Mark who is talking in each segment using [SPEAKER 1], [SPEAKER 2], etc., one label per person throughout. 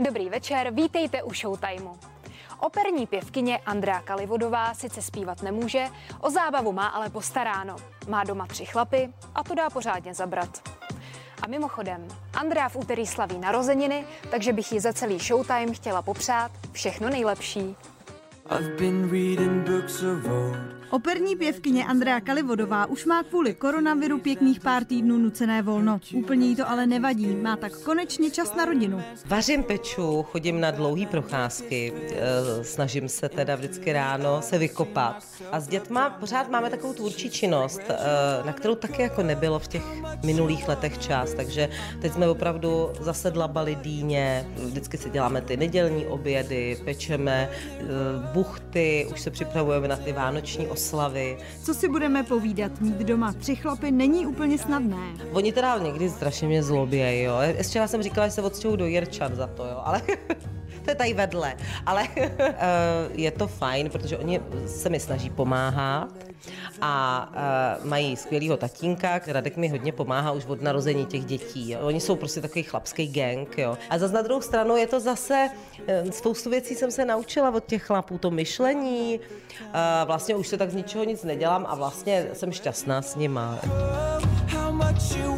[SPEAKER 1] Dobrý večer, vítejte u Showtimeu. Operní pěvkyně Andrea Kalivodová sice zpívat nemůže, o zábavu má ale postaráno. Má doma tři chlapy a to dá pořádně zabrat. A mimochodem, Andrea v úterý slaví narozeniny, takže bych ji za celý Showtime chtěla popřát všechno nejlepší. I've been reading
[SPEAKER 2] books of old. Operní pěvkyně Andrea Kalivodová už má kvůli koronaviru pěkných pár týdnů nucené volno. Úplně jí to ale nevadí, má tak konečně čas na rodinu.
[SPEAKER 3] Vařím peču, chodím na dlouhé procházky, eh, snažím se teda vždycky ráno se vykopat. A s dětma pořád máme takovou tvůrčí činnost, eh, na kterou taky jako nebylo v těch minulých letech čas, takže teď jsme opravdu zase dlabali dýně, vždycky si děláme ty nedělní obědy, pečeme eh, buchty, už se připravujeme na ty vánoční oslavy.
[SPEAKER 2] Co si budeme povídat, mít doma tři chlapy není úplně snadné.
[SPEAKER 3] Oni teda někdy strašně mě zlobějí, jo. Ještě já jsem říkala, že se odstěhuju do Jirčan za to, jo, ale to je tady vedle. Ale eh, je to fajn, protože oni se mi snaží pomáhat a uh, mají skvělého tatínka, Radek mi hodně pomáhá už od narození těch dětí. Jo. Oni jsou prostě takový chlapský gang. Jo. A zase na druhou stranu je to zase, uh, spoustu věcí jsem se naučila od těch chlapů, to myšlení. Vlastně už se tak z ničeho nic nedělám a vlastně jsem šťastná s nima. How much you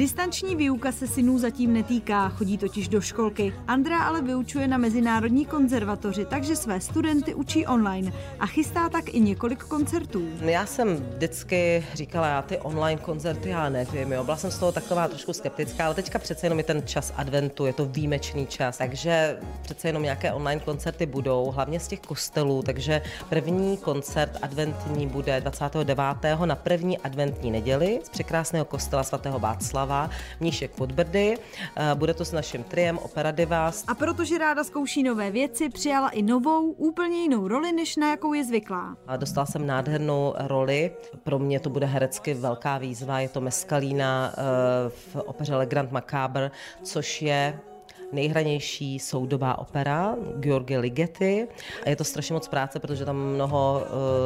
[SPEAKER 2] Distanční výuka se synů zatím netýká, chodí totiž do školky. Andrea ale vyučuje na Mezinárodní konzervatoři, takže své studenty učí online a chystá tak i několik koncertů.
[SPEAKER 3] Já jsem vždycky říkala, já ty online koncerty já nevím, jo. byla jsem z toho taková trošku skeptická, ale teďka přece jenom je ten čas adventu, je to výjimečný čas, takže přece jenom nějaké online koncerty budou, hlavně z těch kostelů, takže první koncert adventní bude 29. na první adventní neděli z překrásného kostela svatého Václava Slava, Mníšek Podbrdy. Eh, bude to s naším triem Opera Divas.
[SPEAKER 2] A protože ráda zkouší nové věci, přijala i novou, úplně jinou roli, než na jakou je zvyklá.
[SPEAKER 3] A dostala jsem nádhernou roli. Pro mě to bude herecky velká výzva. Je to Meskalína eh, v opeře Le Grand Macabre, což je nejhranější soudobá opera George Ligeti a je to strašně moc práce, protože tam mnoho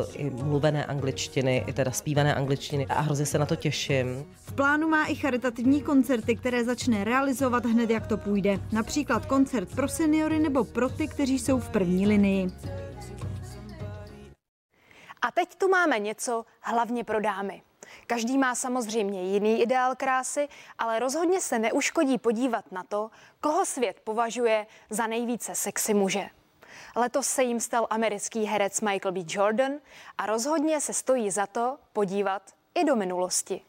[SPEAKER 3] uh, i mluvené angličtiny, i teda zpívané angličtiny a hrozně se na to těším.
[SPEAKER 2] V plánu má i charitativní koncerty, které začne realizovat hned, jak to půjde. Například koncert pro seniory nebo pro ty, kteří jsou v první linii.
[SPEAKER 1] A teď tu máme něco hlavně pro dámy. Každý má samozřejmě jiný ideál krásy, ale rozhodně se neuškodí podívat na to, koho svět považuje za nejvíce sexy muže. Letos se jim stal americký herec Michael B. Jordan a rozhodně se stojí za to podívat i do minulosti.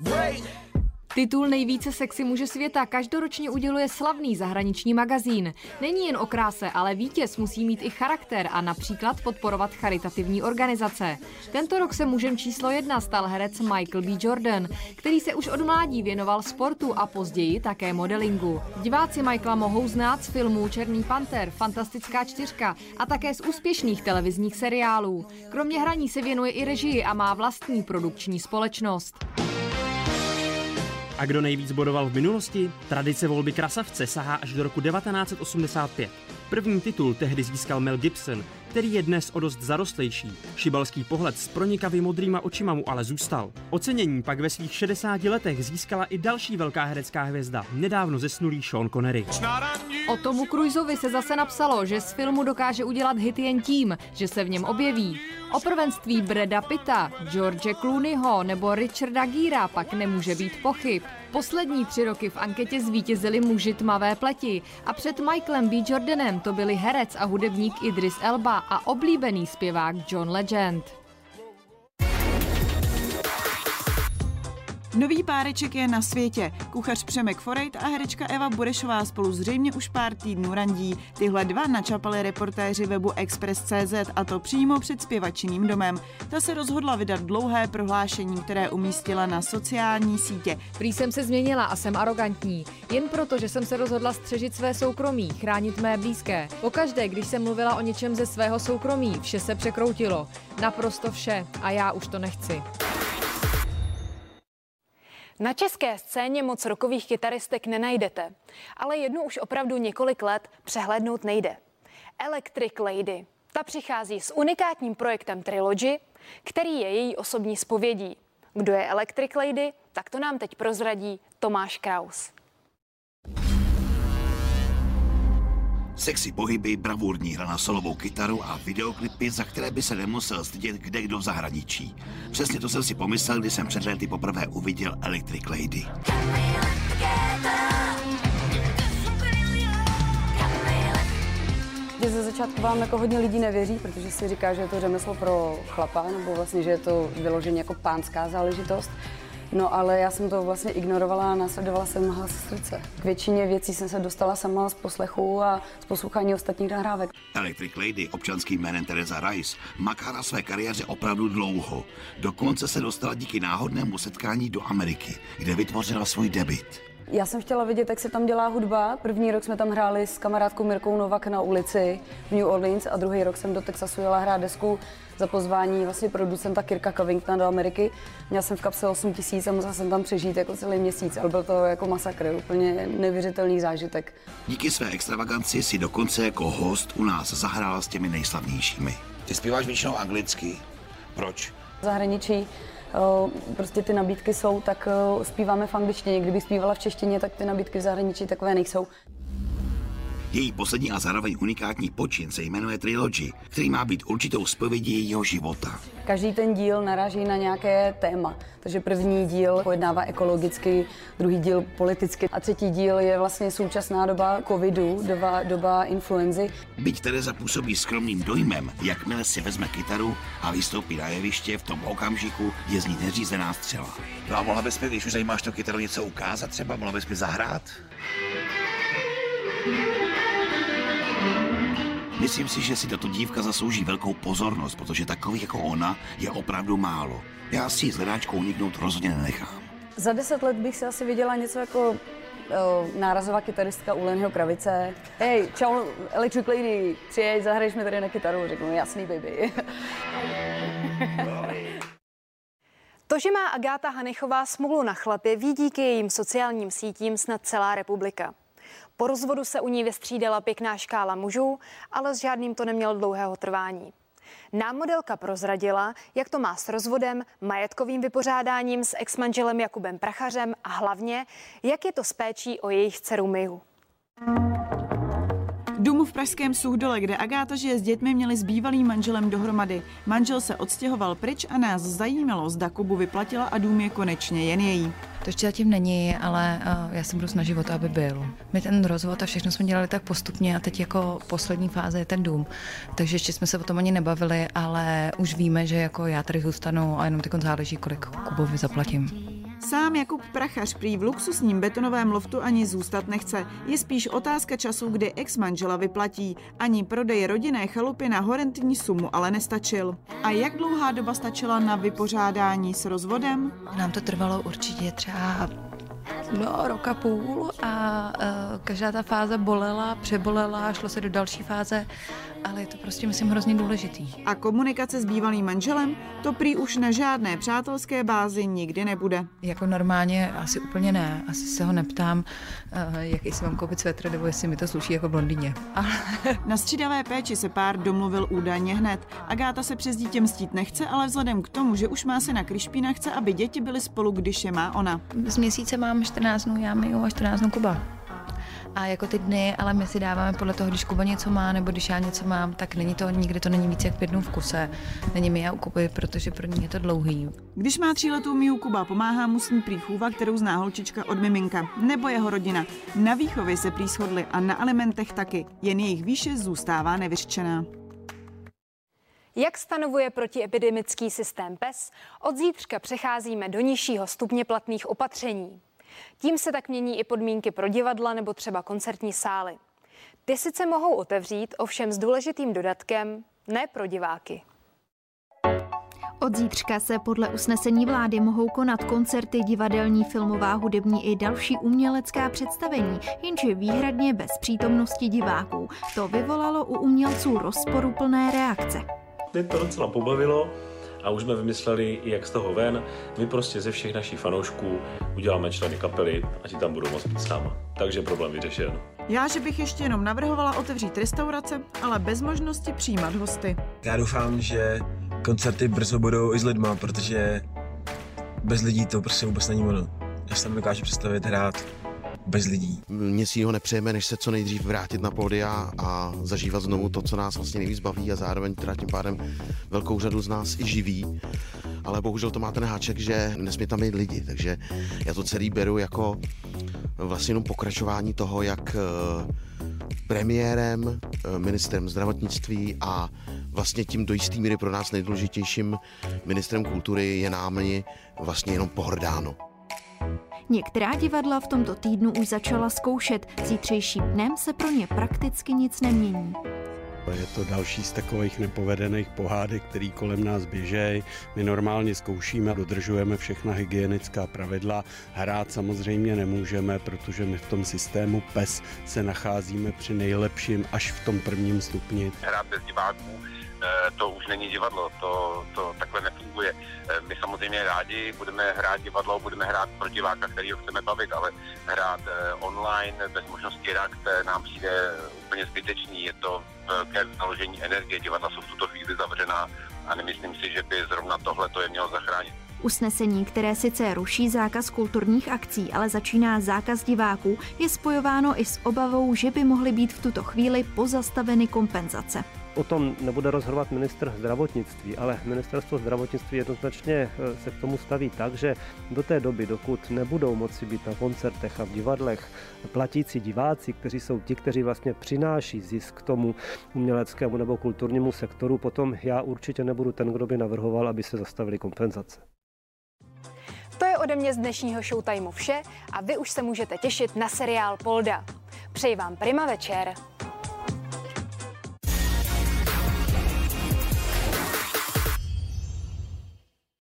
[SPEAKER 4] Wait. Titul nejvíce sexy muže světa každoročně uděluje slavný zahraniční magazín. Není jen o kráse, ale vítěz musí mít i charakter a například podporovat charitativní organizace. Tento rok se mužem číslo jedna stal herec Michael B. Jordan, který se už od mládí věnoval sportu a později také modelingu. Diváci Michaela mohou znát z filmů Černý panter, Fantastická čtyřka a také z úspěšných televizních seriálů. Kromě hraní se věnuje i režii a má vlastní produkční společnost.
[SPEAKER 5] A kdo nejvíc bodoval v minulosti? Tradice volby krasavce sahá až do roku 1985. První titul tehdy získal Mel Gibson, který je dnes o dost zarostlejší. Šibalský pohled s pronikavý modrýma očima mu ale zůstal. Ocenění pak ve svých 60 letech získala i další velká herecká hvězda, nedávno zesnulý Sean Connery.
[SPEAKER 4] O Tomu Cruiseovi se zase napsalo, že z filmu dokáže udělat hit jen tím, že se v něm objeví. O prvenství Breda Pitta, George Clooneyho nebo Richarda Gíra pak nemůže být pochyb. Poslední tři roky v anketě zvítězili muži tmavé pleti a před Michaelem B. Jordanem to byli herec a hudebník Idris Elba a oblíbený zpěvák John Legend.
[SPEAKER 2] Nový páreček je na světě. Kuchař Přemek Forejt a herečka Eva Burešová spolu zřejmě už pár týdnů randí. Tyhle dva načapali reportéři webu Express.cz a to přímo před zpěvačiným domem. Ta se rozhodla vydat dlouhé prohlášení, které umístila na sociální sítě.
[SPEAKER 4] Prý jsem se změnila a jsem arrogantní. Jen proto, že jsem se rozhodla střežit své soukromí, chránit mé blízké. Pokaždé, když jsem mluvila o něčem ze svého soukromí, vše se překroutilo. Naprosto vše. A já už to nechci.
[SPEAKER 1] Na české scéně moc rokových kytaristek nenajdete, ale jednu už opravdu několik let přehlédnout nejde. Electric Lady. Ta přichází s unikátním projektem Trilogy, který je její osobní spovědí. Kdo je Electric Lady, tak to nám teď prozradí Tomáš Kraus.
[SPEAKER 6] Sexy pohyby, bravurní hra na solovou kytaru a videoklipy, za které by se nemusel stydět kde kdo v zahraničí. Přesně to jsem si pomyslel, když jsem před lety poprvé uviděl Electric Lady.
[SPEAKER 7] Že ze začátku vám jako hodně lidí nevěří, protože si říká, že je to řemeslo pro chlapa, nebo vlastně, že je to vyloženě jako pánská záležitost. No ale já jsem to vlastně ignorovala a následovala jsem hlas srdce. K většině věcí jsem se dostala sama z poslechu a z poslouchání ostatních nahrávek.
[SPEAKER 6] Electric Lady, občanským jménem Teresa Rice, maká na své kariéře opravdu dlouho. Dokonce se dostala díky náhodnému setkání do Ameriky, kde vytvořila svůj debit.
[SPEAKER 7] Já jsem chtěla vidět, jak se tam dělá hudba. První rok jsme tam hráli s kamarádkou Mirkou Novak na ulici v New Orleans a druhý rok jsem do Texasu jela hrát desku za pozvání vlastně producenta Kirka Covingtona do Ameriky. Měla jsem v kapse 8 tisíc a musela jsem tam přežít jako celý měsíc, ale byl to jako masakr, úplně nevěřitelný zážitek.
[SPEAKER 6] Díky své extravaganci si dokonce jako host u nás zahrála s těmi nejslavnějšími. Ty zpíváš většinou anglicky. Proč?
[SPEAKER 7] V zahraničí prostě ty nabídky jsou, tak zpíváme v angličtině. Kdyby zpívala v češtině, tak ty nabídky v zahraničí takové nejsou.
[SPEAKER 6] Její poslední a zároveň unikátní počin se jmenuje Trilogy, který má být určitou zpovědí jejího života.
[SPEAKER 7] Každý ten díl naráží na nějaké téma. Takže první díl pojednává ekologicky, druhý díl politicky a třetí díl je vlastně současná doba covidu, doba, doba influenzy.
[SPEAKER 6] Byť Tereza působí skromným dojmem, jakmile si vezme kytaru a vystoupí na jeviště, v tom okamžiku je z ní neřízená střela. No a mohla bys mi, když už zajímáš to kytaru, něco ukázat třeba? Mohla bys mi zahrát? Myslím si, že si tato dívka zaslouží velkou pozornost, protože takových jako ona je opravdu málo. Já si ji s hledáčkou uniknout rozhodně nenechám.
[SPEAKER 7] Za deset let bych si asi viděla něco jako nárazová kytaristka u Lennyho Kravice. Hej, čau, Electric Lady, přijeď, zahraješ mi tady na kytaru. Řeknu, jasný, baby.
[SPEAKER 1] To, že má Agáta Hanechová smůlu na chlapě, ví díky jejím sociálním sítím snad celá republika. Po rozvodu se u ní vystřídala pěkná škála mužů, ale s žádným to nemělo dlouhého trvání. Námodelka prozradila, jak to má s rozvodem, majetkovým vypořádáním s exmanželem Jakubem Prachařem a hlavně, jak je to s péčí o jejich dceru Miu.
[SPEAKER 2] Dům v pražském Suhdole, kde Agáta žije s dětmi, měli s bývalým manželem dohromady. Manžel se odstěhoval pryč a nás zajímalo, zda Kubu vyplatila a dům je konečně jen její.
[SPEAKER 8] To ještě zatím není, ale uh, já se budu snažit o to, aby byl. My ten rozvod a všechno jsme dělali tak postupně a teď jako poslední fáze je ten dům. Takže ještě jsme se o tom ani nebavili, ale už víme, že jako já tady zůstanu a jenom teď záleží, kolik Kubovi zaplatím.
[SPEAKER 2] Sám Jakub Prachař prý v luxusním betonovém loftu ani zůstat nechce. Je spíš otázka času, kdy ex-manžela vyplatí. Ani prodej rodinné chalupy na horentní sumu ale nestačil. A jak dlouhá doba stačila na vypořádání s rozvodem?
[SPEAKER 8] Nám to trvalo určitě třeba no, roka půl a uh, každá ta fáze bolela, přebolela, šlo se do další fáze, ale je to prostě, myslím, hrozně důležitý.
[SPEAKER 2] A komunikace s bývalým manželem? To prý už na žádné přátelské bázi nikdy nebude.
[SPEAKER 8] Jako normálně asi úplně ne. Asi se ho neptám, uh, jaký si mám koupit svetr, nebo jestli mi to sluší jako blondýně.
[SPEAKER 2] Na střídavé péči se pár domluvil údajně hned. Agáta se přes dítě mstít nechce, ale vzhledem k tomu, že už má syna Krišpína, chce, aby děti byly spolu, když je má ona.
[SPEAKER 8] Z měsíce mám 14 dnů já Miju a 14 dnů Kuba. A jako ty dny, ale my si dáváme podle toho, když Kuba něco má, nebo když já něco mám, tak není to, nikdy to není víc jak pět dnů v kuse. Není mi já u Kuby, protože pro ní je to dlouhý.
[SPEAKER 2] Když má tříletou Miu Kuba, pomáhá mu s ní prý chůva, kterou zná holčička od miminka, nebo jeho rodina. Na výchově se prý shodli a na alimentech taky, jen jejich výše zůstává nevyřčená.
[SPEAKER 1] Jak stanovuje protiepidemický systém PES, od zítřka přecházíme do nižšího stupně platných opatření. Tím se tak mění i podmínky pro divadla nebo třeba koncertní sály. Ty sice mohou otevřít, ovšem s důležitým dodatkem ne pro diváky.
[SPEAKER 9] Od zítřka se podle usnesení vlády mohou konat koncerty, divadelní, filmová, hudební i další umělecká představení, jenže výhradně bez přítomnosti diváků. To vyvolalo u umělců rozporuplné reakce.
[SPEAKER 10] Mě to docela pobavilo a už jsme vymysleli, jak z toho ven. My prostě ze všech našich fanoušků uděláme členy kapely a ti tam budou moc být s náma. Takže problém vyřešen.
[SPEAKER 2] Já, že bych ještě jenom navrhovala otevřít restaurace, ale bez možnosti přijímat hosty.
[SPEAKER 11] Já doufám, že koncerty brzo budou i s lidma, protože bez lidí to prostě vůbec není ono. Já si tam dokážu představit hrát bez lidí.
[SPEAKER 12] Nic jiného nepřejeme, než se co nejdřív vrátit na pódia a zažívat znovu to, co nás vlastně nejvíc baví a zároveň teda tím pádem velkou řadu z nás i živí. Ale bohužel to má ten háček, že nesmí tam být lidi, takže já to celý beru jako vlastně jenom pokračování toho, jak eh, premiérem, eh, ministrem zdravotnictví a vlastně tím do jistý míry pro nás nejdůležitějším ministrem kultury je námi vlastně jenom pohrdáno.
[SPEAKER 9] Některá divadla v tomto týdnu už začala zkoušet. Zítřejším dnem se pro ně prakticky nic nemění.
[SPEAKER 13] Je to další z takových nepovedených pohádek, který kolem nás běžejí. My normálně zkoušíme, dodržujeme všechna hygienická pravidla. Hrát samozřejmě nemůžeme, protože my v tom systému PES se nacházíme při nejlepším až v tom prvním stupni.
[SPEAKER 14] Hrát bez diváků Eh, to už není divadlo, to, to takhle nefunguje. Eh, my samozřejmě rádi budeme hrát divadlo, budeme hrát pro diváka, který ho chceme bavit, ale hrát eh, online bez možnosti reakce nám přijde úplně zbytečný. Je to velké naložení energie, divadla jsou v tuto chvíli zavřená a nemyslím si, že by zrovna tohle to je mělo zachránit.
[SPEAKER 9] Usnesení, které sice ruší zákaz kulturních akcí, ale začíná zákaz diváků, je spojováno i s obavou, že by mohly být v tuto chvíli pozastaveny kompenzace.
[SPEAKER 15] O tom nebude rozhodovat minister zdravotnictví, ale ministerstvo zdravotnictví jednoznačně eh, se k tomu staví tak, že do té doby, dokud nebudou moci být na koncertech a v divadlech platící diváci, kteří jsou ti, kteří vlastně přináší zisk tomu uměleckému nebo kulturnímu sektoru, potom já určitě nebudu ten, kdo by navrhoval, aby se zastavili kompenzace.
[SPEAKER 1] To je ode mě z dnešního Showtimeu vše a vy už se můžete těšit na seriál Polda. Přeji vám prima večer.